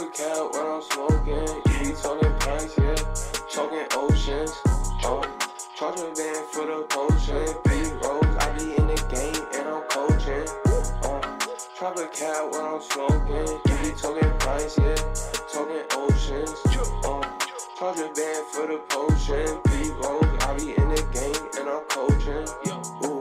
a cat when I'm smoking. Be talking pints, yeah. Choking oceans. Uh, charge a van for the potion. B rolls, I be in the game and I'm coaching. Uh, Trap a cat when I'm smoking. Be talking pints, yeah. Talking oceans. Uh, charge a van for the potion. B rolls, I be in the game and I'm coaching. Ooh.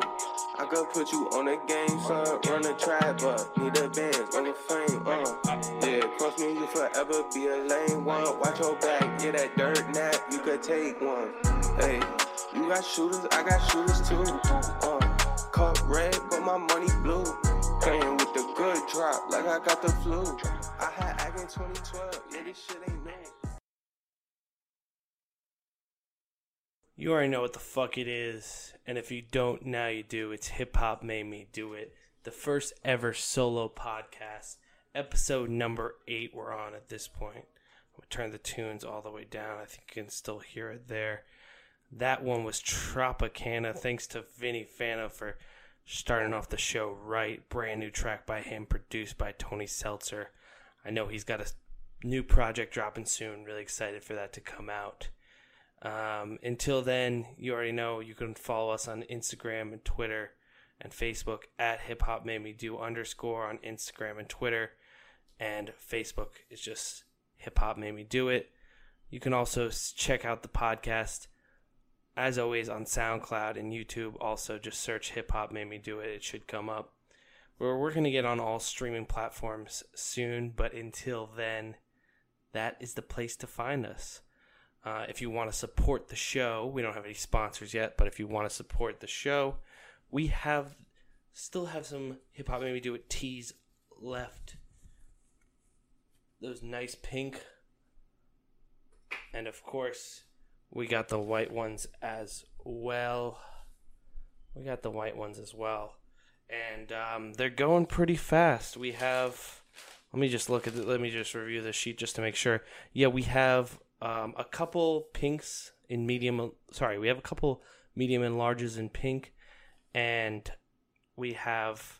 I could put you on the game, son. Run the trap, but need a bands on the fame, uh. Cross me, you forever be a lame one. Watch your back, that dirt nap, you could take one. Hey, you got shooters, I got shooters too. Uh, cup red, but my money blue. Playing with the good drop, like I got the flu. I had Ag in 2012, yeah, this shit ain't new. You already know what the fuck it is, and if you don't, now you do. It's Hip Hop Made Me Do It, the first ever solo podcast, episode number eight. We're on at this point. I'm gonna turn the tunes all the way down. I think you can still hear it there. That one was Tropicana. Thanks to Vinny Fana for starting off the show right. Brand new track by him, produced by Tony Seltzer. I know he's got a new project dropping soon. Really excited for that to come out. Um, until then, you already know you can follow us on Instagram and Twitter and Facebook at Hip Hop Made Me Do underscore on Instagram and Twitter, and Facebook is just Hip Hop Made Me Do It. You can also check out the podcast as always on SoundCloud and YouTube. Also, just search Hip Hop Made Me Do It; it should come up. We're working to get on all streaming platforms soon, but until then, that is the place to find us. Uh, if you want to support the show, we don't have any sponsors yet, but if you want to support the show, we have still have some hip hop maybe do it teas left. Those nice pink, and of course, we got the white ones as well. We got the white ones as well, and um, they're going pretty fast. We have. Let me just look at it. Let me just review the sheet just to make sure. Yeah, we have um, a couple pinks in medium. Sorry, we have a couple medium and larges in pink, and we have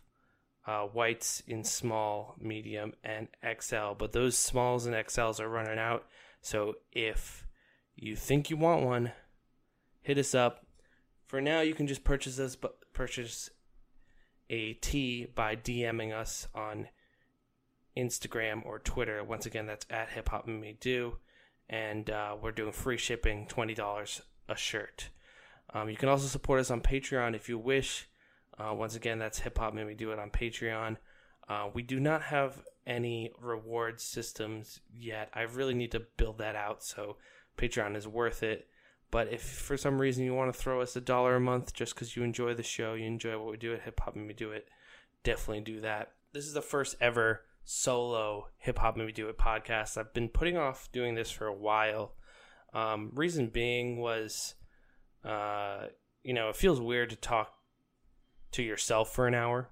uh, whites in small, medium, and XL. But those smalls and XLs are running out. So if you think you want one, hit us up. For now, you can just purchase us, but purchase a by DMing us on Instagram or Twitter. Once again, that's at Hip Hop Me Do, and uh, we're doing free shipping, twenty dollars a shirt. Um, you can also support us on Patreon if you wish. Uh, once again, that's Hip Hop Made Me Do It on Patreon. Uh, we do not have any reward systems yet. I really need to build that out, so Patreon is worth it. But if for some reason you want to throw us a dollar a month just because you enjoy the show, you enjoy what we do at Hip Hop Made Me Do It, definitely do that. This is the first ever solo Hip Hop Made Me Do It podcast. I've been putting off doing this for a while. Um, reason being was, uh, you know, it feels weird to talk to yourself for an hour.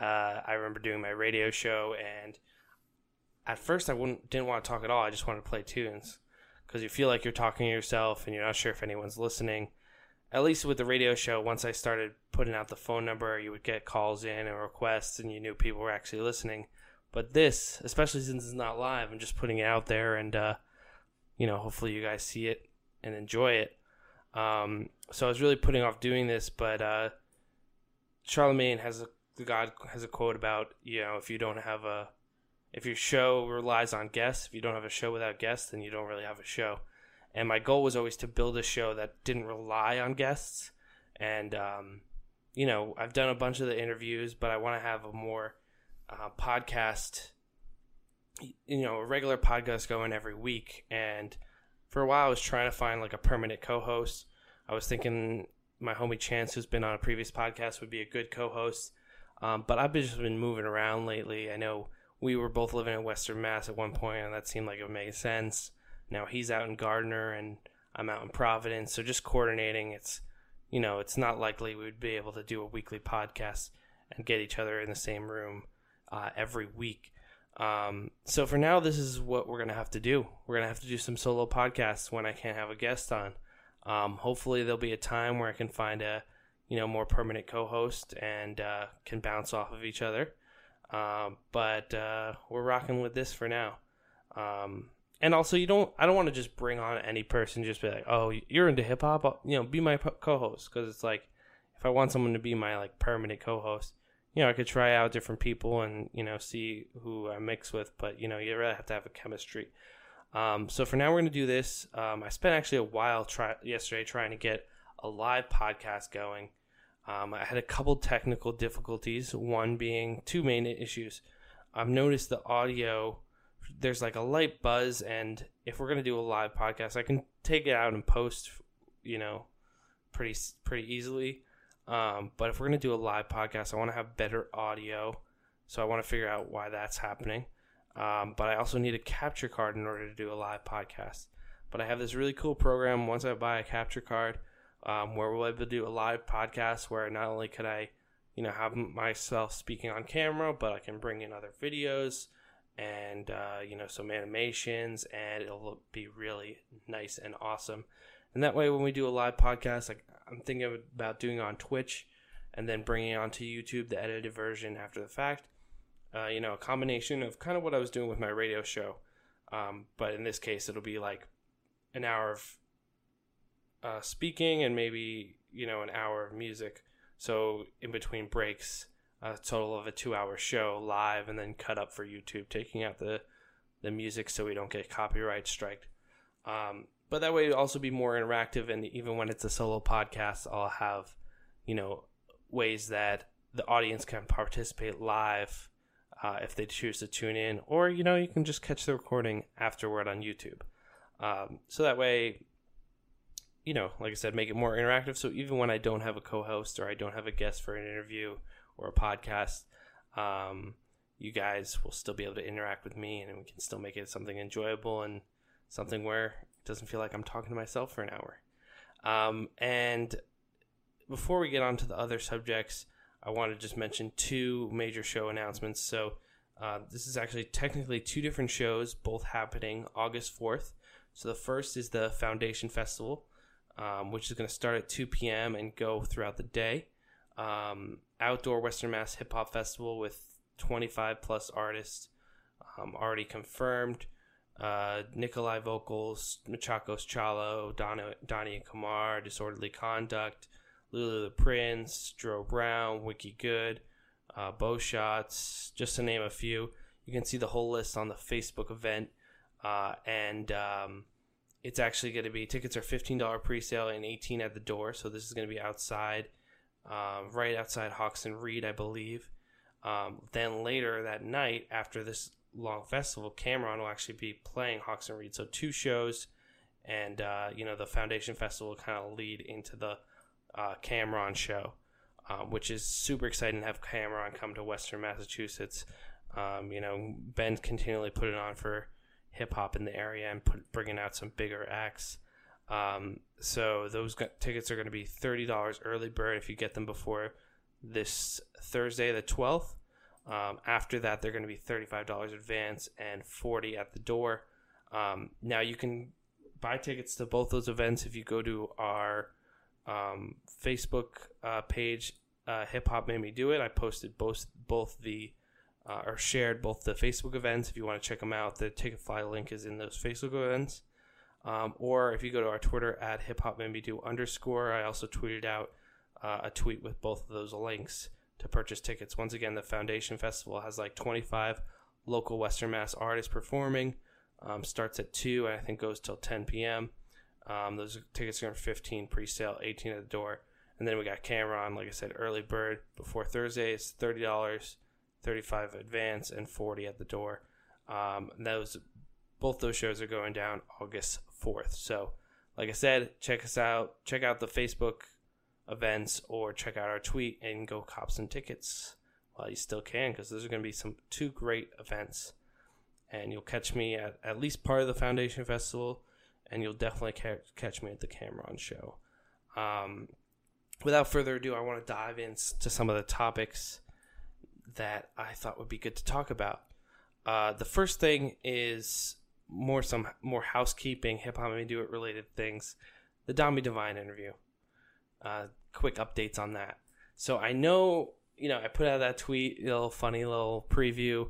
Uh, I remember doing my radio show, and at first I wouldn't didn't want to talk at all. I just wanted to play tunes because you feel like you're talking to yourself, and you're not sure if anyone's listening. At least with the radio show, once I started putting out the phone number, you would get calls in and requests, and you knew people were actually listening. But this, especially since it's not live, I'm just putting it out there, and uh, you know, hopefully you guys see it and enjoy it. Um, so I was really putting off doing this, but uh, Charlemagne has a the God has a quote about you know if you don't have a if your show relies on guests, if you don't have a show without guests, then you don't really have a show. And my goal was always to build a show that didn't rely on guests. And um, you know, I've done a bunch of the interviews, but I want to have a more uh, podcast, you know, a regular podcast going every week. And for a while, I was trying to find like a permanent co-host. I was thinking my homie Chance, who's been on a previous podcast, would be a good co-host. Um, but I've just been moving around lately. I know we were both living in Western Mass at one point, and that seemed like it made sense. Now he's out in Gardner, and I'm out in Providence. So just coordinating, it's you know, it's not likely we would be able to do a weekly podcast and get each other in the same room uh, every week. Um, so for now, this is what we're gonna have to do. We're gonna have to do some solo podcasts when I can't have a guest on. Um, hopefully, there'll be a time where I can find a you know more permanent co-host and uh, can bounce off of each other. Um, but uh, we're rocking with this for now. Um, and also, you don't. I don't want to just bring on any person. Just be like, oh, you're into hip hop. You know, be my co-host because it's like, if I want someone to be my like permanent co-host, you know, I could try out different people and you know see who I mix with. But you know, you really have to have a chemistry. Um, so for now, we're gonna do this. Um, I spent actually a while try yesterday trying to get a live podcast going. Um, I had a couple technical difficulties. One being two main issues. I've noticed the audio there's like a light buzz and if we're going to do a live podcast i can take it out and post you know pretty pretty easily um, but if we're going to do a live podcast i want to have better audio so i want to figure out why that's happening um, but i also need a capture card in order to do a live podcast but i have this really cool program once i buy a capture card um, where we'll be able to do a live podcast where not only could i you know have myself speaking on camera but i can bring in other videos and uh, you know some animations, and it'll be really nice and awesome. And that way, when we do a live podcast, like I'm thinking about doing on Twitch, and then bringing it onto YouTube the edited version after the fact. Uh, you know, a combination of kind of what I was doing with my radio show, um, but in this case, it'll be like an hour of uh, speaking and maybe you know an hour of music. So in between breaks, a total of a two hour show live and then cut up for YouTube, taking out the the music so we don't get copyright striked. Um, but that way it'll also be more interactive and even when it's a solo podcast I'll have, you know, ways that the audience can participate live uh, if they choose to tune in, or you know, you can just catch the recording afterward on YouTube. Um, so that way, you know, like I said, make it more interactive. So even when I don't have a co-host or I don't have a guest for an interview, or a podcast, um, you guys will still be able to interact with me and we can still make it something enjoyable and something where it doesn't feel like I'm talking to myself for an hour. Um, and before we get on to the other subjects, I want to just mention two major show announcements. So, uh, this is actually technically two different shows, both happening August 4th. So, the first is the Foundation Festival, um, which is going to start at 2 p.m. and go throughout the day um, outdoor Western Mass Hip Hop Festival with 25 plus artists um, already confirmed. Uh, Nikolai Vocals, Machakos Chalo, Donnie, Donnie and Kamar, Disorderly Conduct, Lulu the Prince, Dro Brown, Wiki Good, uh, Bow Shots, just to name a few. You can see the whole list on the Facebook event. Uh, and um, it's actually going to be tickets are $15 pre sale and 18 at the door. So this is going to be outside um, right outside Hawks and Reed, I believe. Um, then later that night, after this long festival, Cam'ron will actually be playing Hawks and Reed. So two shows, and uh, you know the Foundation Festival kind of lead into the uh, Cam'ron show, uh, which is super exciting to have Cam'ron come to Western Massachusetts. Um, you know, Ben continually putting on for hip hop in the area and put, bringing out some bigger acts. Um, so those tickets are going to be thirty dollars early bird if you get them before this Thursday, the twelfth. Um, after that, they're going to be thirty-five dollars advance and forty at the door. Um, now you can buy tickets to both those events if you go to our um, Facebook uh, page. Uh, Hip Hop made me do it. I posted both both the uh, or shared both the Facebook events. If you want to check them out, the Ticketfly link is in those Facebook events. Um, or if you go to our Twitter at hip hop Made Me Do underscore, I also tweeted out uh, a tweet with both of those links to purchase tickets. Once again, the Foundation Festival has like 25 local Western Mass artists performing. Um, starts at 2 and I think goes till 10 p.m. Um, those tickets are 15 pre-sale, 18 at the door. And then we got Cam'ron, like I said, early bird before Thursday is $30, 35 advance, and 40 at the door. Um, those both those shows are going down August 4th. So, like I said, check us out. Check out the Facebook events or check out our tweet and go cop some tickets while you still can because those are going to be some two great events. And you'll catch me at at least part of the Foundation Festival, and you'll definitely ca- catch me at the Cam'ron Show. Um, without further ado, I want to dive into some of the topics that I thought would be good to talk about. Uh, the first thing is more some more housekeeping, hip hop and do it related things. The Dami Divine interview. Uh, quick updates on that. So I know, you know, I put out that tweet, a little funny little preview.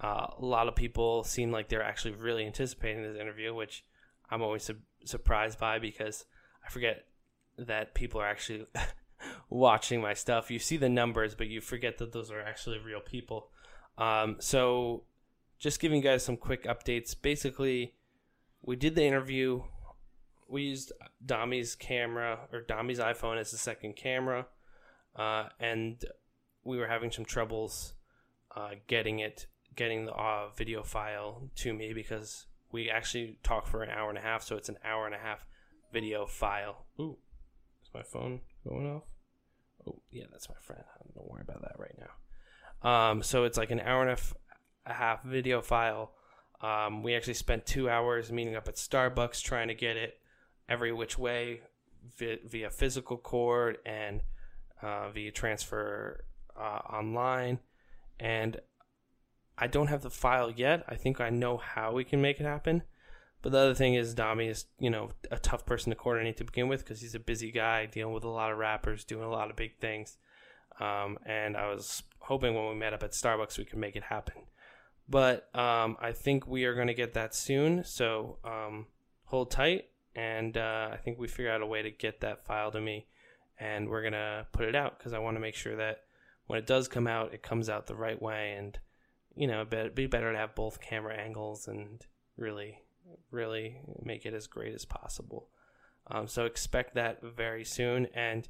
Uh, a lot of people seem like they're actually really anticipating this interview, which I'm always su- surprised by because I forget that people are actually watching my stuff. You see the numbers, but you forget that those are actually real people. Um, so, just giving you guys some quick updates. Basically, we did the interview. We used Dami's camera or Dami's iPhone as the second camera, uh, and we were having some troubles uh, getting it, getting the uh, video file to me because we actually talk for an hour and a half, so it's an hour and a half video file. Ooh, is my phone going off? Oh, yeah, that's my friend. Don't worry about that right now. Um, so it's like an hour and a, f- a half video file. Um, we actually spent two hours meeting up at Starbucks trying to get it every which way via, via physical cord and uh, via transfer uh, online. And I don't have the file yet. I think I know how we can make it happen. But the other thing is, Dami is, you know, a tough person to coordinate to begin with because he's a busy guy dealing with a lot of rappers, doing a lot of big things. Um, and I was hoping when we met up at Starbucks we could make it happen. But um, I think we are going to get that soon. So um, hold tight. And uh, I think we figure out a way to get that file to me. And we're going to put it out because I want to make sure that when it does come out, it comes out the right way. And, you know, it'd be better to have both camera angles and really really make it as great as possible. Um, so expect that very soon. And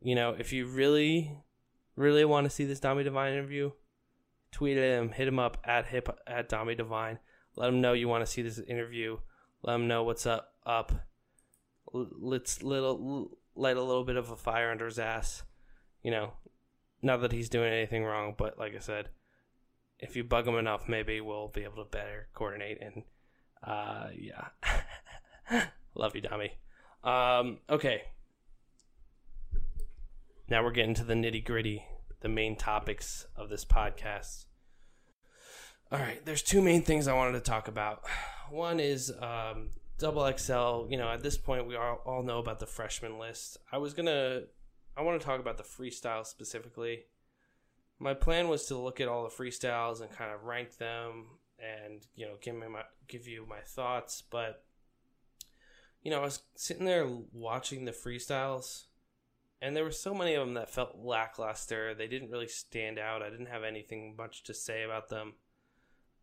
you know, if you really, really want to see this Dami Divine interview, tweet at him, hit him up at hip at Dami Divine. Let him know you want to see this interview. Let him know what's up. Up. Let's little light a little bit of a fire under his ass. You know, not that he's doing anything wrong, but like I said, if you bug them enough, maybe we'll be able to better coordinate and uh, yeah. Love you, Dami. Um, okay. Now we're getting to the nitty gritty, the main topics of this podcast. All right, there's two main things I wanted to talk about. One is um, double XL. You know, at this point, we all, all know about the freshman list. I was gonna, I want to talk about the freestyle specifically. My plan was to look at all the freestyles and kind of rank them and you know give me my give you my thoughts but you know i was sitting there watching the freestyles and there were so many of them that felt lackluster. They didn't really stand out. I didn't have anything much to say about them.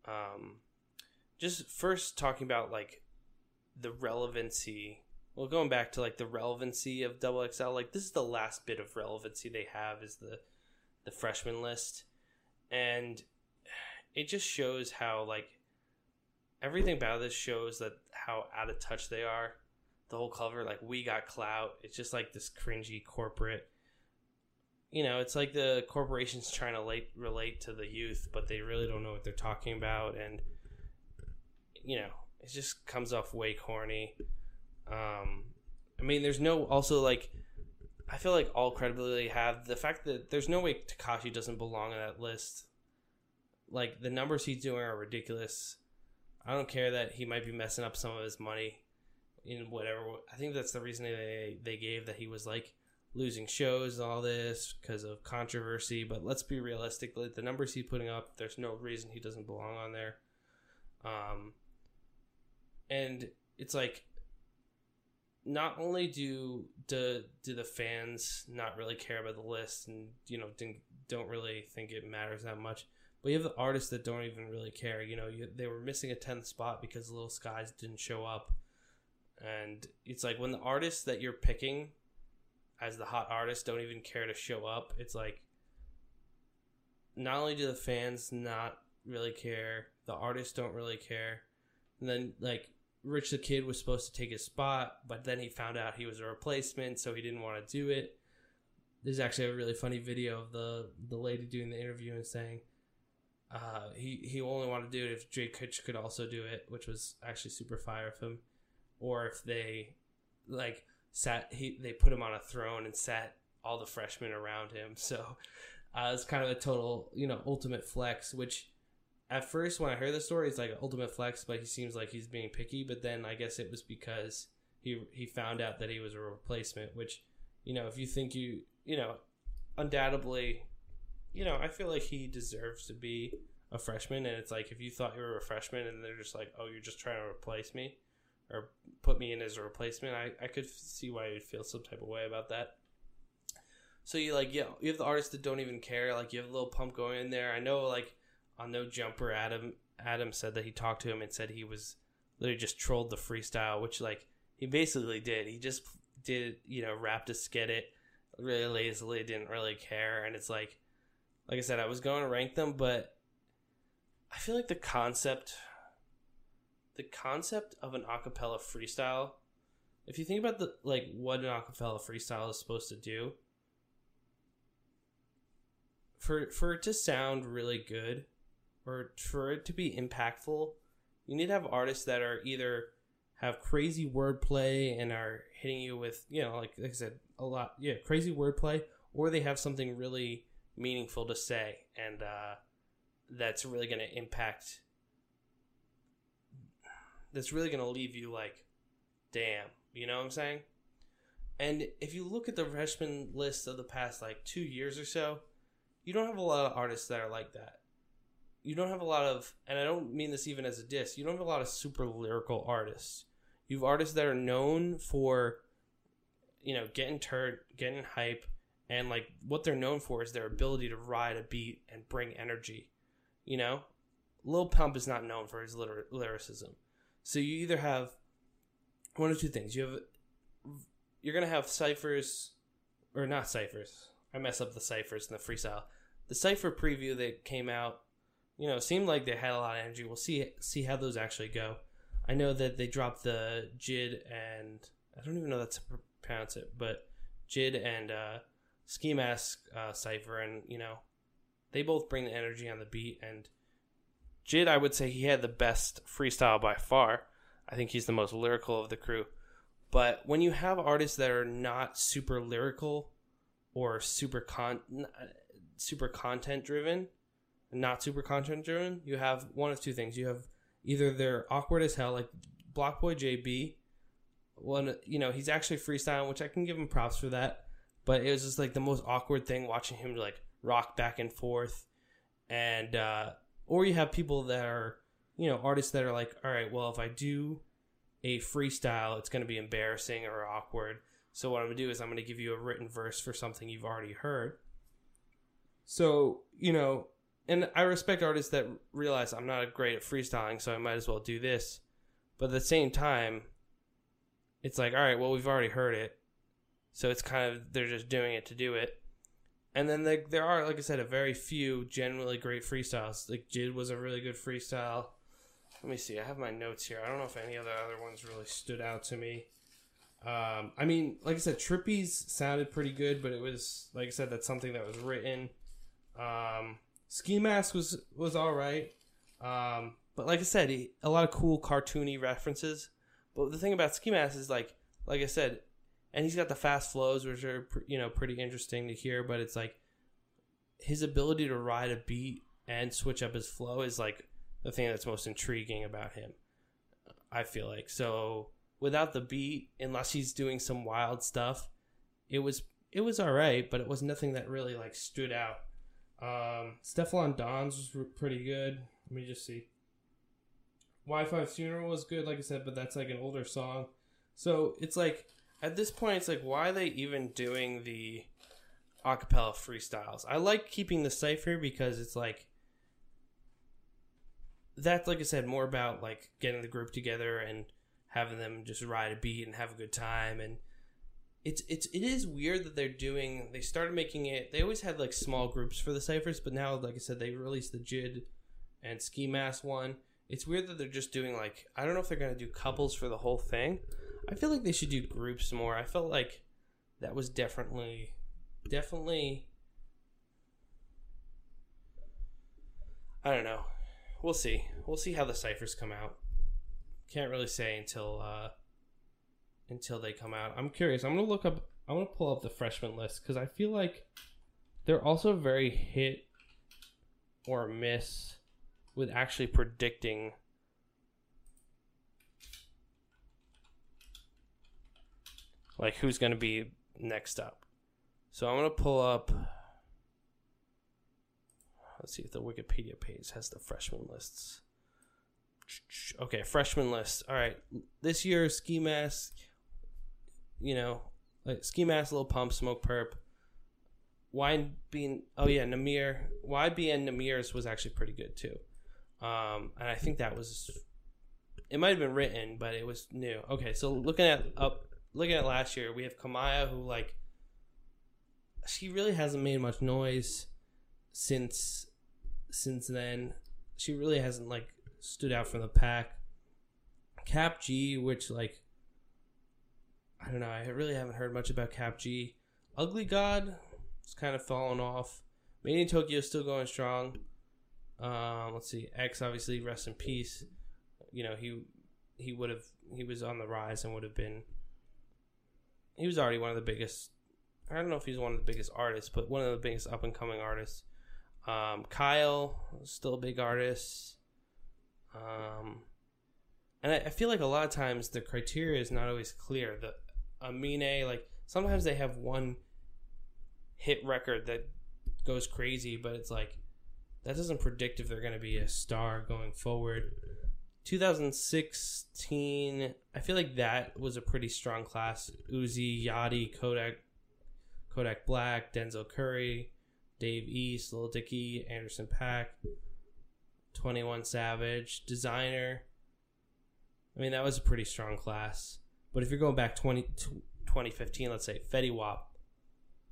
Um just first talking about like the relevancy well going back to like the relevancy of double xl like this is the last bit of relevancy they have is the the freshman list and it just shows how like everything about this shows that how out of touch they are. The whole cover, like we got clout. It's just like this cringy corporate. You know, it's like the corporations trying to late, relate to the youth, but they really don't know what they're talking about, and you know, it just comes off way corny. Um, I mean, there's no also like. I feel like all credibility have the fact that there's no way Tekashi doesn't belong on that list like the numbers he's doing are ridiculous. I don't care that he might be messing up some of his money in whatever. I think that's the reason they they gave that he was like losing shows and all this because of controversy. But let's be realistic. Like, the numbers he's putting up, there's no reason he doesn't belong on there. Um, and it's like not only do do do the fans not really care about the list and you know don't really think it matters that much but you have the artists that don't even really care. You know, you, they were missing a tenth spot because Lil Skies didn't show up, and it's like when the artists that you're picking as the hot artists don't even care to show up. It's like not only do the fans not really care, the artists don't really care, and then like Rich the Kid was supposed to take his spot, but then he found out he was a replacement, so he didn't want to do it. There's actually a really funny video of the the lady doing the interview and saying uh, he he only wanted to do it if Jay Critch could also do it, which was actually super fire of him. Or if they like sat he they put him on a throne and sat all the freshmen around him. So uh, it's kind of a total you know ultimate flex. Which at first when I heard the story, it's like ultimate flex, but he seems like he's being picky. But then I guess it was because he he found out that he was a replacement. Which you know if you think you you know undoubtedly you know, I feel like he deserves to be a freshman, and it's like if you thought you were a freshman and they're just like, oh, you're just trying to replace me or put me in as a replacement, I, I could see why you'd feel some type of way about that. So you like yeah, you have the artists that don't even care. Like you have a Lil Pump going in there. I know like on No Jumper, Adam Adam said that he talked to him and said he was literally just trolled the freestyle, which like he basically did. He just did you know rapped a skit it really lazily, didn't really care, and it's like like I said, I was going to rank them, but I feel like the concept the concept of an acapella freestyle if you think about the like what an acapella freestyle is supposed to do for for it to sound really good or for it to be impactful you need to have artists that are either have crazy wordplay and are hitting you with you know like, like i said a lot yeah crazy wordplay or they have something really meaningful to say and uh, that's really going to impact that's really going to leave you like damn you know what i'm saying? And if you look at the freshman list of the past like two years or so you don't have a lot of artists that are like that you don't have a lot of and i don't mean this even as a diss you don't have a lot of super lyrical artists. You have artists that are known for you know getting turned getting hype and like what they're known for is their ability to ride a beat and bring energy you know? Lil pump is not known for his lyr- lyricism. So you either have one of two things. You have you're gonna have ciphers or not ciphers i mess up the ciphers and the freestyle. The cipher preview that came out you know seemed like they had a lot of energy. We'll see see how those actually go. I know that they dropped the jid and i don't even know that's to pronounce it but jid and uh ski mask uh, cipher and you know they both bring the energy on the beat. And jid i would say he had the best freestyle by far. I think he's the most lyrical of the crew. But when you have artists that are not super lyrical or super con super content driven not super content driven you have one of two things. You have either they're awkward as hell like BlocBoy JB one you know he's actually freestyling which i can give him props for that but it was just like the most awkward thing watching him like rock back and forth. And uh or you have people that are you know artists that are like all right well if i do a freestyle it's going to be embarrassing or awkward. So what i'm to do is i'm to give you a written verse for something you've already heard. So you know and i respect artists that realize i'm not great at freestyling so i might as well do this but at the same time it's like all right well we've already heard it so it's kind of they're just doing it to do it. And then they, there are, like I said, a very few genuinely great freestyles. Like Jid was a really good freestyle. Let me see. I have my notes here. I don't know if any of the other ones really stood out to me. Um, I mean, like I said, Trippie's sounded pretty good, but it was like I said, that's something that was written. Um, Ski Mask was was all right, um, but like I said, he, a lot of cool cartoony references. But the thing about Ski Mask is like, like I said, and he's got the fast flows, which are you know pretty interesting to hear. But it's like his ability to ride a beat and switch up his flow is like the thing that's most intriguing about him. I feel like so without the beat, unless he's doing some wild stuff, it was it was all right, but it was nothing that really like stood out. Um, Stefflon Don's was pretty good. Let me just see. Wifisfuneral was good, like I said, but that's like an older song. So it's like at this point, it's like, why are they even doing the acapella freestyles? I like keeping the cipher because it's like that's like I said, more about like getting the group together and having them just ride a beat and have a good time and it's it's it is weird that they're doing they started making it they always had like small groups for the ciphers but now like i said they released the jid and ski mask one it's weird that they're just doing like i don't know if they're gonna do couples for the whole thing I feel like they should do groups more. I felt like that was definitely, definitely. I don't know. We'll see. We'll see how the ciphers come out. Can't really say until uh, until they come out. I'm curious. I'm gonna look up. I'm gonna pull up the freshman list because I feel like they're also very hit or miss with actually predicting like who's going to be next up. So I'm going to pull up let's see if the Wikipedia page has the freshman lists. Okay, freshman list. All right, this year ski mask. You know, like ski mask, Lil Pump, smoke perp. Wine being oh yeah, Nahmir. Why YBN Nahmir's was actually pretty good too. Um, and I think that was it might have been written, but it was new. Okay, so looking at up looking at last year, we have Kamaiyah who like she really hasn't made much noise since since then. She really hasn't like stood out from the pack. Kap G, which like I don't know, I really haven't heard much about Kap G. Ugly God, it's kind of fallen off. Madeintyo is still going strong. Um, let's see, X obviously rest in peace. You know he he would have he was on the rise and would have been. He was already one of the biggest. I don't know if he's one of the biggest artists, but one of the biggest up and coming artists. Um, Kyle still a big artist. Um, and I, I, feel like a lot of times the criteria is not always clear. The Amine, like sometimes they have one hit record that goes crazy, but it's like that doesn't predict if they're going to be a star going forward. 2016, I feel like that was a pretty strong class. Uzi, Yachty, Kodak, Kodak Black, Denzel Curry, Dave East, Lil Dicky, Anderson .Paak, 21 Savage, Desiigner. I mean, that was a pretty strong class. But if you're going back 20, 2015, let's say, Fetty Wap,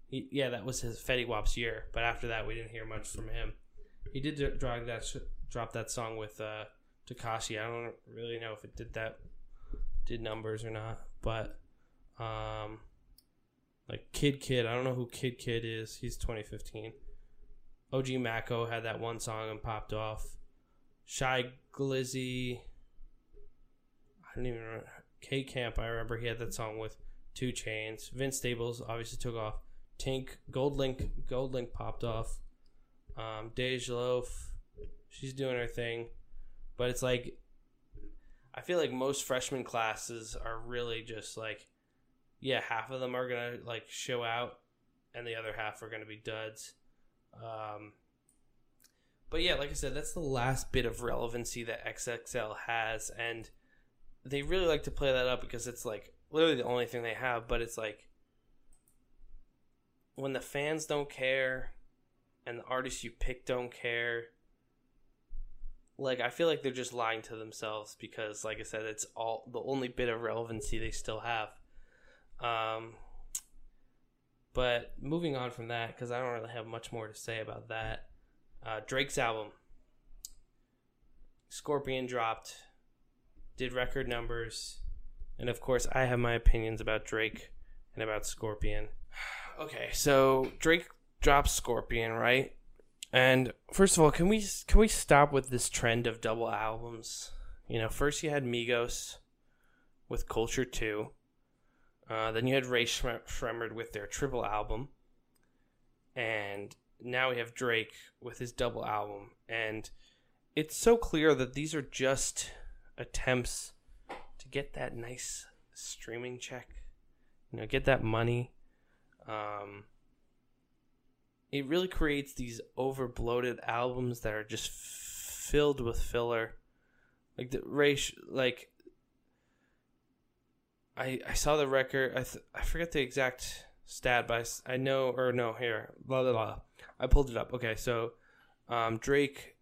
he, yeah, that was his Fetty Wap's year. But after that, we didn't hear much from him. He did drop that drop that song with uh, Tekashi. I don't really know if it did that did numbers or not, but um, like Kidd Kidd, I don't know who Kidd Kidd is. He's 2015. OG Maco had that one song and popped off. Shy Glizzy. I don't even remember. K Camp, I remember he had that song with 2 Chainz. Vince Staples obviously took off. Tink, GoldLink, Gold Link popped off. Um, Dej Loaf, she's doing her thing, but it's like I feel like most freshman classes are really just like, yeah, half of them are gonna like show out, and the other half are gonna be duds. Um, but yeah, like I said, that's the last bit of relevancy that XXL has, and they really like to play that up because it's like literally the only thing they have. But it's like when the fans don't care and the artists you pick don't care like I feel like they're just lying to themselves because like I said it's all the only bit of relevancy they still have um but moving on from that cuz I don't really have much more to say about that uh, Drake's album Scorpion dropped did record numbers and of course I have my opinions about Drake and about Scorpion okay so Drake drops Scorpion, right? And first of all, can we can we stop with this trend of double albums? You know, first you had Migos with Culture Two, uh, then you had Rae Sremmurd with their triple album, and now we have Drake with his double album, and it's so clear that these are just attempts to get that nice streaming check, you know, get that money. Um, it really creates these over bloated albums that are just filled with filler. Like the race, like I I saw the record. I th- I forget the exact stat, but I, I know or no here. Blah blah blah. I pulled it up. Okay, so um, Drake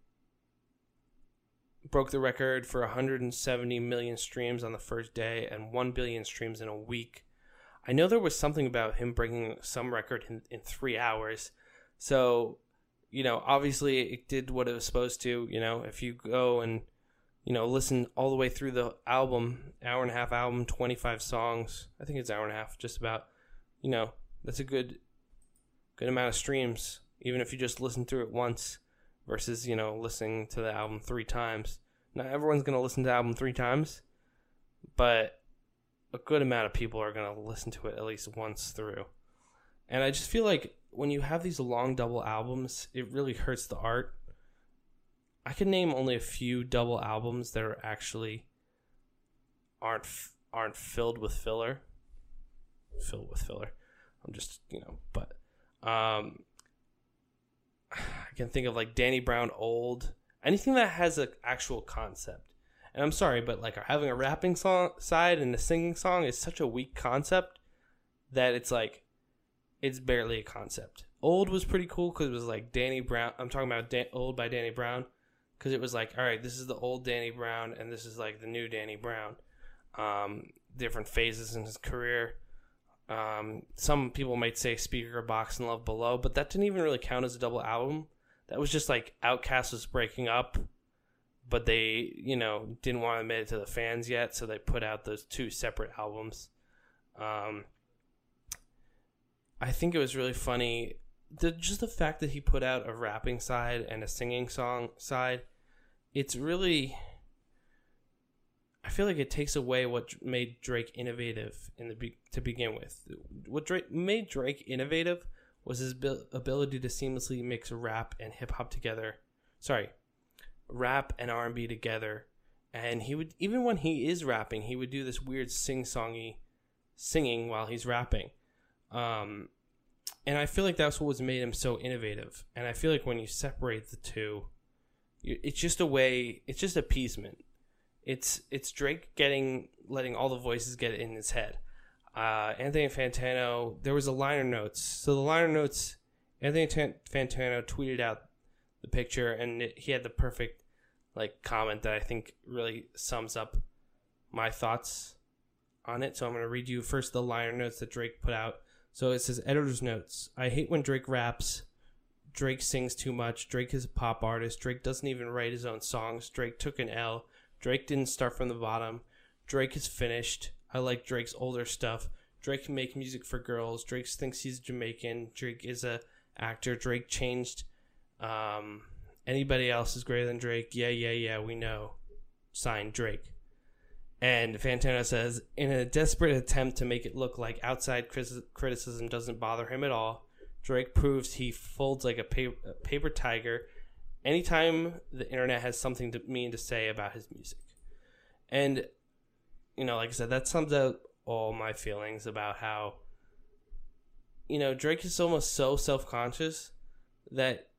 broke the record for 170 million streams on the first day and 1 billion streams in a week. I know there was something about him breaking some record in, in three hours. So, you know, obviously it did what it was supposed to. You know, if you go and, you know, listen all the way through the album, hour and a half album, 25 songs, I think it's hour and a half, just about, you know, that's a good, good amount of streams, even if you just listen through it once versus, you know, listening to the album three times. Not everyone's to listen to the album three times, but a good amount of people are to listen to it at least once through. And I just feel like when you have these long double albums, it really hurts the art. I can name only a few double albums that are actually aren't aren't filled with filler. Filled with filler. I'm just you know, but um, I can think of like Danny Brown old, anything that has an actual concept. And I'm sorry, but like having a rapping song side and a singing song is such a weak concept that it's like it's barely a concept. Old was pretty cool because it was like Danny Brown. I'm talking about Dan, Old by Danny Brown because it was like, all right, this is the old Danny Brown and this is like the new Danny Brown. Um, different phases in his career. Um, some people might say Speakerboxxx and Love Below, but that didn't even really count as a double album. That was just like OutKast was breaking up, but they, you know, didn't want to admit it to the fans yet, so they put out those two separate albums. Um, I think it was really funny. The, just the fact that he put out a rapping side and a singing song side, it's really. I feel like it takes away what made Drake innovative in the be- to begin with. What Drake made Drake innovative was his ability to seamlessly mix rap and hip hop together. Sorry, rap and R and B together. And he would even when he is rapping, he would do this weird sing songy singing while he's rapping. Um, and I feel like that's what was made him so innovative. And I feel like when you separate the two, it's just a way. It's just appeasement. It's it's Drake getting letting all the voices get in his head. Uh, Anthony Fantano, there was a liner notes. So the liner notes, Anthony Fantano tweeted out the picture, and it, he had the perfect like comment that I think really sums up my thoughts on it. So I'm going to read you first the liner notes that Drake put out. So it says editor's notes. I hate when Drake raps. Drake sings too much. Drake is a pop artist. Drake doesn't even write his own songs. Drake took an L. Drake didn't start from the bottom. Drake is finished. I like Drake's older stuff. Drake can make music for girls. Drake thinks he's Jamaican. Drake is a actor. Drake changed. Um, anybody else is greater than Drake. Yeah, yeah, yeah. We know. Signed Drake. And Fantano says, in a desperate attempt to make it look like outside criticism doesn't bother him at all, Drake proves he folds like a paper, a paper tiger anytime the internet has something to mean to say about his music. And, you know, like I said, that sums up all my feelings about how, you know, Drake is almost so self conscious that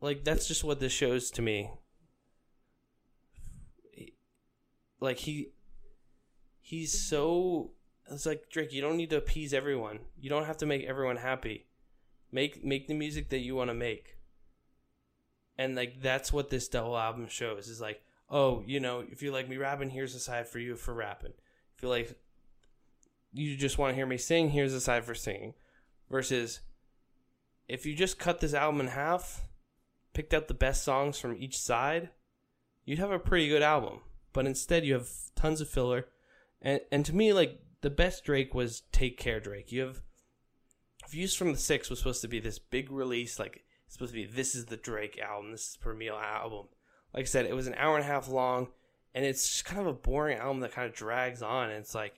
like that's just what this shows to me like he he's so it's like Drake, you don't need to appease everyone. You don't have to make everyone happy. Make make the music that you want to make. And like that's what this double album shows is like, oh, you know, if you like me rapping, here's a side for you for rapping. If you like you just want to hear me sing, here's a side for singing. Versus if you just cut this album in half, picked out the best songs from each side, you'd have a pretty good album but instead you have tons of filler. And and to me, like the best Drake was Take Care Drake. You have Views from the Six was supposed to be this big release, like it's supposed to be this is the Drake album, this is Premier album. Like I said, it was an hour and a half long, and it's just kind of a boring album that kind of drags on. And it's like,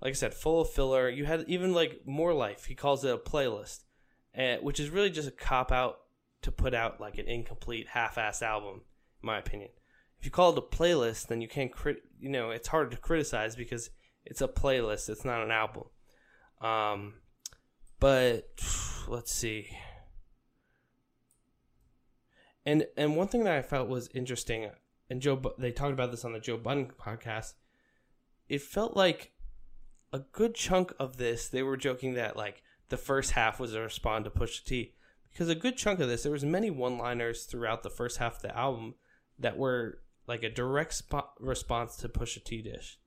like I said, full of filler. You had even like more life. He calls it a playlist, and, which is really just a cop out to put out like an incomplete, half-ass album, in my opinion if you call it a playlist, then you can't crit. You know, it's hard to criticize because it's a playlist. It's not an album. Um, but let's see. And and one thing that I felt was interesting, and Joe they talked about this on the Joe Budden podcast. It felt like a good chunk of this. They were joking that like the first half was a respond to Pusha T, because a good chunk of this there was many one liners throughout the first half of the album that were like a direct sp- response to Pusha T dish,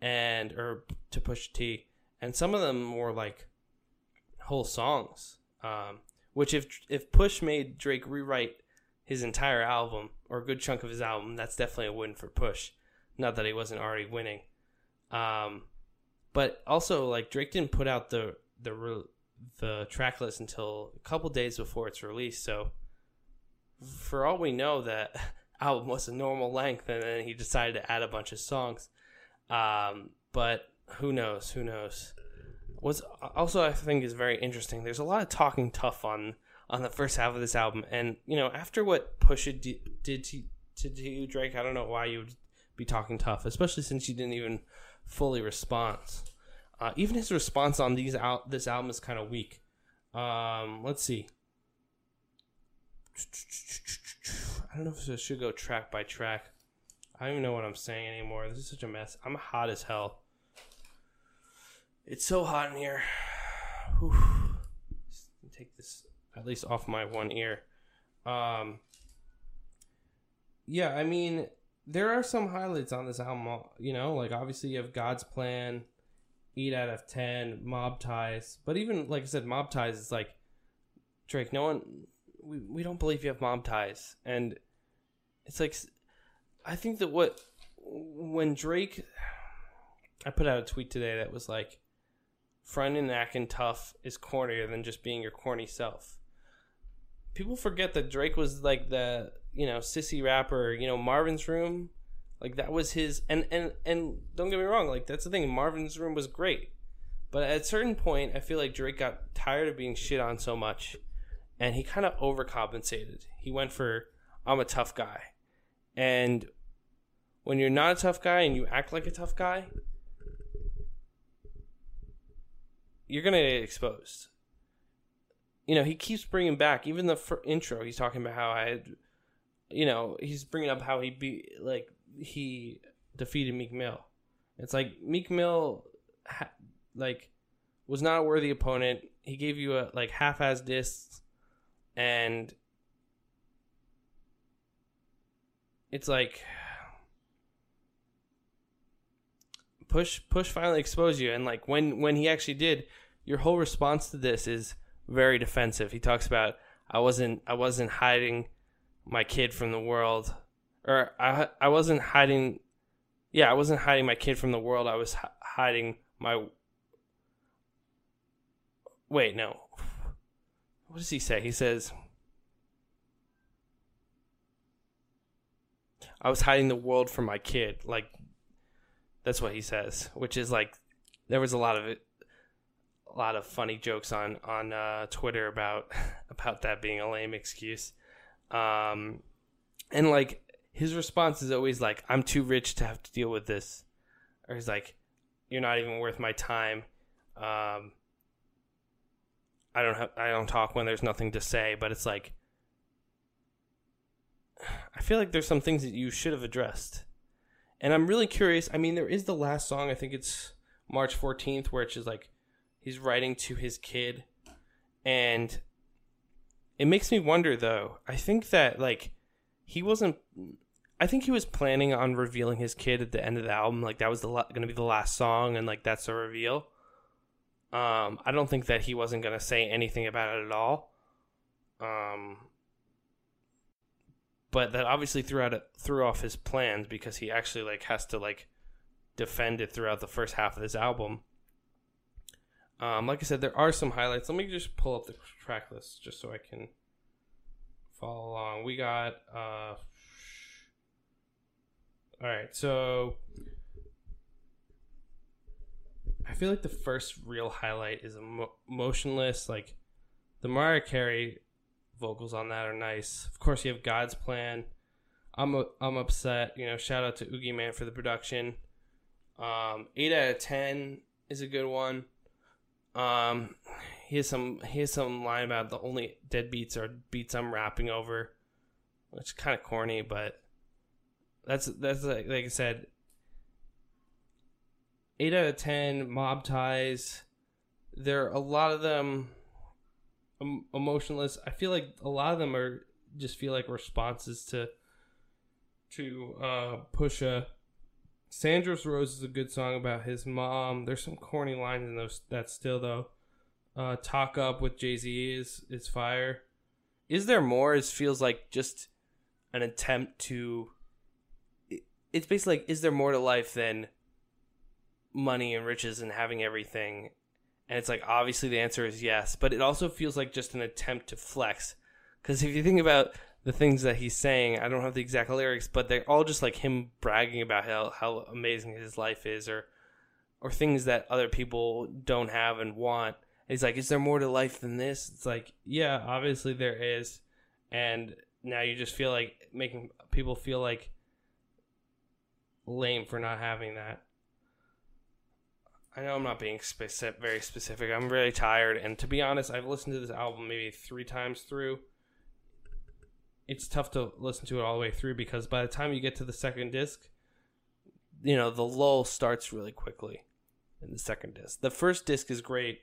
and or to Pusha T, and some of them were like whole songs. Um, which if if Push made Drake rewrite his entire album or a good chunk of his album, that's definitely a win for Push. Not that he wasn't already winning. Um, but also like Drake didn't put out the the the track list until a couple days before its release, so for all we know that album was a normal length, and then he decided to add a bunch of songs. Um, but who knows? Who knows? What's also I think is very interesting. There's a lot of talking tough on on the first half of this album, and you know after what Pusha d- did to, to Drake, I don't know why you would be talking tough, especially since you didn't even fully respond. Uh, even his response on these out this album is kind of weak. Um, let's see. I don't know if I should go track by track. I don't even know what I'm saying anymore. This is such a mess. I'm hot as hell. It's so hot in here. Whew. Take this at least off my one ear. Um, yeah, I mean, there are some highlights on this album. You know, like obviously you have God's Plan, Eight out of Ten, Mob Ties, but even like I said, Mob Ties is like Drake. No one, we we don't believe you have mob ties, and it's like I think that what when Drake, I put out a tweet today that was like, fronting and acting tough is cornier than just being your corny self. People forget that Drake was like the you know sissy rapper. You know Marvin's Room, like that was his. And and and don't get me wrong, like that's the thing. Marvin's Room was great, but at a certain point, I feel like Drake got tired of being shit on so much, and he kind of overcompensated. He went for I'm a tough guy, and when you're not a tough guy and you act like a tough guy, you're gonna get exposed. You know, he keeps bringing back even the intro. He's talking about how I had, you know, he's bringing up how he be like he defeated Meek Mill. It's like Meek Mill, ha- like, was not a worthy opponent. He gave you a like half-ass diss, and it's like push push finally exposed you and like when when he actually did your whole response to this is very defensive. He talks about i wasn't i wasn't hiding my kid from the world or i i wasn't hiding yeah i wasn't hiding my kid from the world. I was hiding my wait no. What does he say? He says i was hiding the world from my kid. Like that's what he says, which is like there was a lot of it, a lot of funny jokes on on uh, Twitter about about that being a lame excuse, um, and like his response is always like, "I'm too rich to have to deal with this," or he's like, "You're not even worth my time." Um, I don't have I don't talk when there's nothing to say, but it's like I feel like there's some things that you should have addressed and I'm really curious. I mean, there is the last song. I think it's March 14th, where it's just like he's writing to his kid, and it makes me wonder. Though I think that like he wasn't. I think he was planning on revealing his kid at the end of the album. Like that was the la- going to be the last song, and like that's a reveal. Um, I don't think that he wasn't going to say anything about it at all. Um, but that obviously threw out threw off his plans because he actually like has to like defend it throughout the first half of this album. Um, like I said, there are some highlights. Let me just pull up the track list just so I can follow along. We got uh, all right, so I feel like the first real highlight is emo- motionless. Like the Mariah Carey vocals on that are nice. Of course, you have God's Plan. I'm a, I'm upset. You know, shout out to Oogie Mane for the production. Um, eight out of ten is a good one. Um, here's some here's some line about the only dead beats are beats I'm rapping over, which is kind of corny, but that's that's like, like I said. Eight out of ten mob ties. There are a lot of them emotionless. I feel like a lot of them are just feel like responses to to uh Pusha. Sandra's Rose is a good song about his mom. There's some corny lines in those that still though. Uh Talk Up with Jay Z is is fire. Is there more? It feels like just an attempt to it's basically like is there more to life than money and riches and having everything and it's like obviously the answer is yes, but it also feels like just an attempt to flex. Because if you think about the things that he's saying, I don't have the exact lyrics, but they're all just like him bragging about how how amazing his life is, or or things that other people don't have and want. And he's like, is there more to life than this? It's like, yeah, obviously there is, and now you just feel like making people feel like lame for not having that. I know I'm not being specific, very specific. I'm really tired, and to be honest, I've listened to this album maybe three times through. It's tough to listen to it all the way through because by the time you get to the second disc, you know the lull starts really quickly in the second disc. The first disc is great.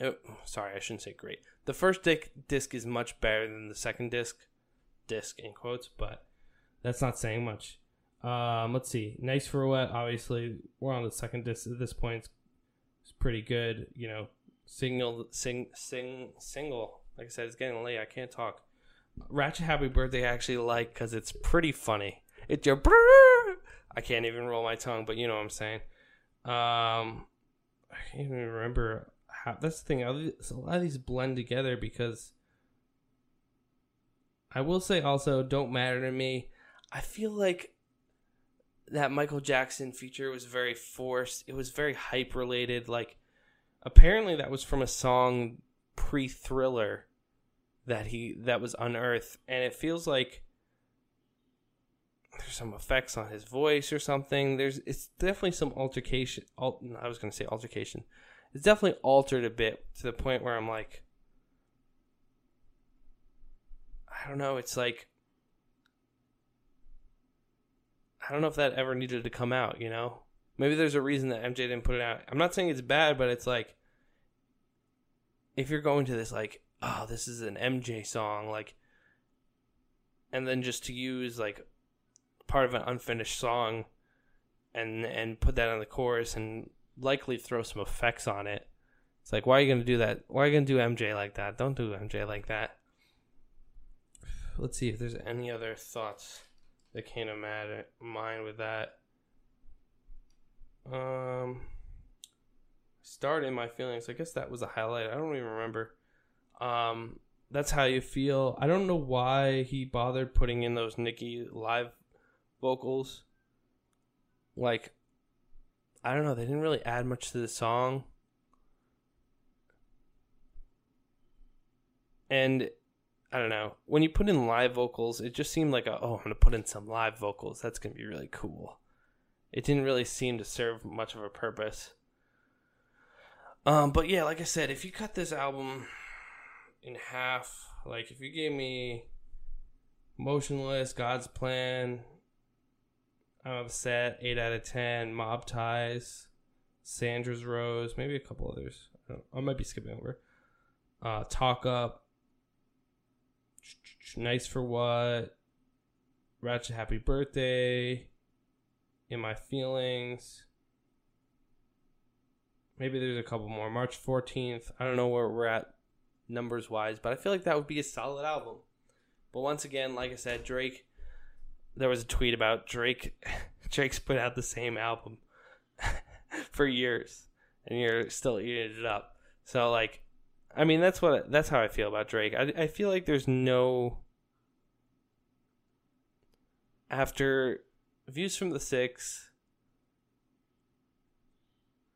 Oh, sorry, I shouldn't say great. The first disc disc is much better than the second disc, disc in quotes, but that's not saying much. Um, let's see. Nice for What. Obviously, we're on the second disc at this point. It's, it's pretty good. You know, signal, sing, sing, single. Like I said, it's getting late. I can't talk. Ratchet Happy Birthday I actually like because it's pretty funny. It's your. I can't even roll my tongue, but you know what I'm saying. Um, I can't even remember how. That's the thing. A lot of these blend together because. I will say also, don't matter to me. I feel like that Michael Jackson feature was very forced. It was very hype related. Like, apparently that was from a song pre Thriller that he that was unearthed, and it feels like there's some effects on his voice or something. There's it's definitely some altercation. Al, I was gonna say altercation. It's definitely altered a bit to the point where I'm like, I don't know. It's like I don't know if that ever needed to come out, you know? Maybe there's a reason that MJ didn't put it out. I'm not saying it's bad, but it's like if you're going to this like, oh, this is an MJ song, like and then just to use like part of an unfinished song and and put that on the chorus and likely throw some effects on it. It's like why are you gonna do that? Why are you gonna do MJ like that? Don't do MJ like that. Let's see if there's any other thoughts that came to mind with that. Um, start in my feelings. I guess that was a highlight. I don't even remember. Um, that's how you feel. I don't know why he bothered putting in those Nicki live vocals. Like, I don't know. They didn't really add much to the song. And I don't know. When you put in live vocals, it just seemed like, a, oh, I'm going to put in some live vocals. That's going to be really cool. It didn't really seem to serve much of a purpose. Um, but yeah, like I said, if you cut this album in half, like if you gave me Motionless, God's Plan, I'm upset, 8 out of 10, Mob Ties, Sandra's Rose, maybe a couple others. I, I might be skipping over. Uh, Talk Up, Nice for What, Ratchet Happy Birthday, In My Feelings. Maybe there's a couple more. March 14th. I don't know where we're at numbers wise, but I feel like that would be a solid album. But once again, like I said, Drake, there was a tweet about Drake. Drake's put out the same album for years, and you're still eating it up. So, like, I mean, that's what that's how I feel about Drake. I I feel like there's no after views from the six,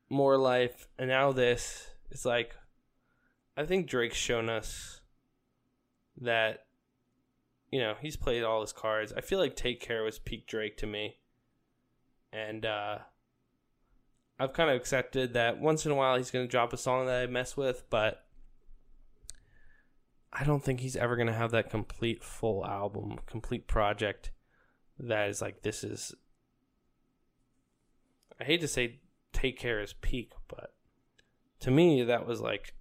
more life, and now this. It's like I think Drake's shown us that you know he's played all his cards. I feel like Take Care was peak Drake to me, and uh, I've kind of accepted that once in a while he's going to drop a song that I mess with, but I don't think he's ever going to have that complete full album, complete project that is like this is I hate to say take care is peak, but to me that was like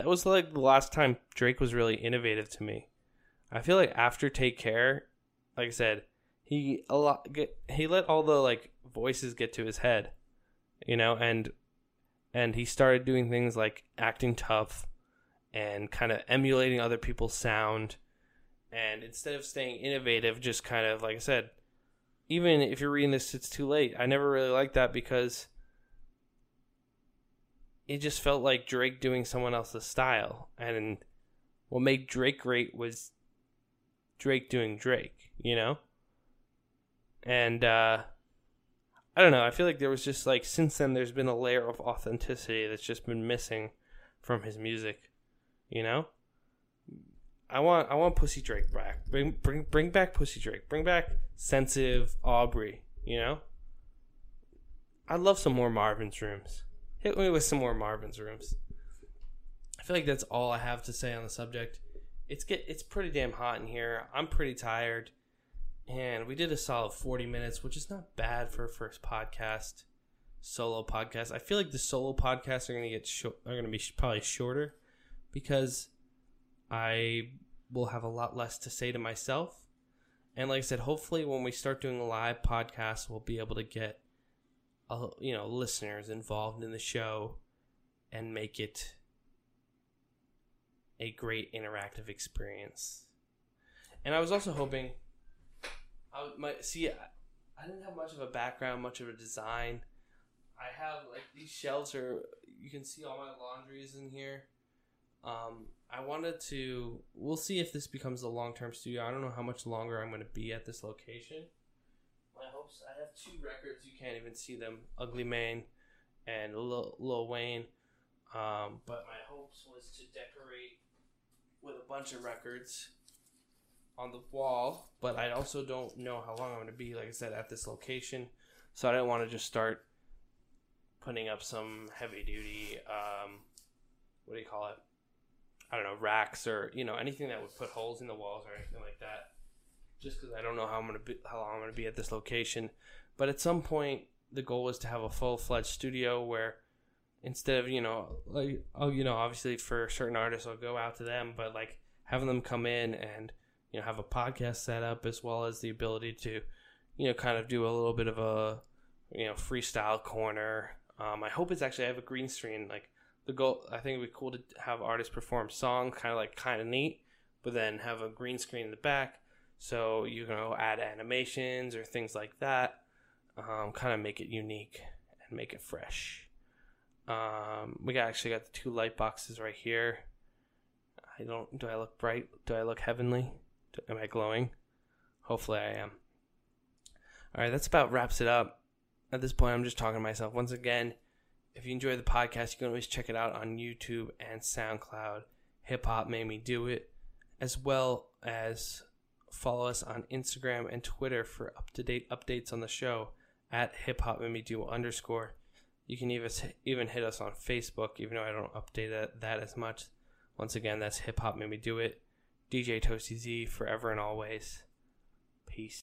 that was like the last time Drake was really innovative to me. I feel like after Take Care, like I said, he a lot he let all the like voices get to his head, you know, and and he started doing things like acting tough and kind of emulating other people's sound. And instead of staying innovative, just kind of, like I said, even if you're reading this, it's too late. I never really liked that because it just felt like Drake doing someone else's style. And what made Drake great was Drake doing Drake, you know? And, uh, I don't know. I feel like there was just like, since then, there's been a layer of authenticity that's just been missing from his music. You know, I want I want Pussy Drake back. Bring bring bring back Pussy Drake. Bring back sensitive Aubrey. You know, I'd love some more Marvin's rooms. Hit me with some more Marvin's rooms. I feel like that's all I have to say on the subject. It's get it's pretty damn hot in here. I'm pretty tired, and we did a solid 40 minutes, which is not bad for a first podcast, solo podcast. I feel like the solo podcasts are gonna get short. Are gonna be sh- probably shorter because I will have a lot less to say to myself. And like I said, hopefully when we start doing a live podcast, we'll be able to get uh, you know listeners involved in the show and make it a great interactive experience. And I was also hoping I might see I, didn't have much of a background, much of a design. I have like these shelves are you can see all my laundries in here. Um, I wanted to. We'll see if this becomes a long term studio. I don't know how much longer I'm going to be at this location. My hopes. I have two records. You can't even see them. Ugly Mane and Lil, Lil Wayne. Um, but my hopes was to decorate with a bunch of records on the wall. But I also don't know how long I'm going to be. Like I said, at this location, so I didn't want to just start putting up some heavy duty. Um, what do you call it? I don't know, racks or you know anything that would put holes in the walls or anything like that. Just because I don't know how I'm gonna be, how long I'm gonna be at this location, but at some point the goal is to have a full fledged studio where instead of you know like oh you know obviously for certain artists I'll go out to them, but like having them come in and you know have a podcast set up as well as the ability to you know kind of do a little bit of a you know freestyle corner. Um, I hope it's actually I have a green screen like the goal i think it'd be cool to have artists perform songs kind of like kind of neat but then have a green screen in the back so you can add animations or things like that um, kind of make it unique and make it fresh. Um, we got actually got the two light boxes right here. I don't do i look bright? Do i look heavenly? Do, am i glowing? Hopefully i am. All right that's about wraps it up. At this point i'm just talking to myself. Once again if you enjoy the podcast, you can always check it out on YouTube and SoundCloud. Hip Hop Made Me Do It, as well as follow us on Instagram and Twitter for up to date updates on the show at Hip Hop Me Do underscore. You can even even hit us on Facebook, even though I don't update that, that as much. Once again, that's Hip Hop Me Do It. DJ Toasty Z forever and always. Peace.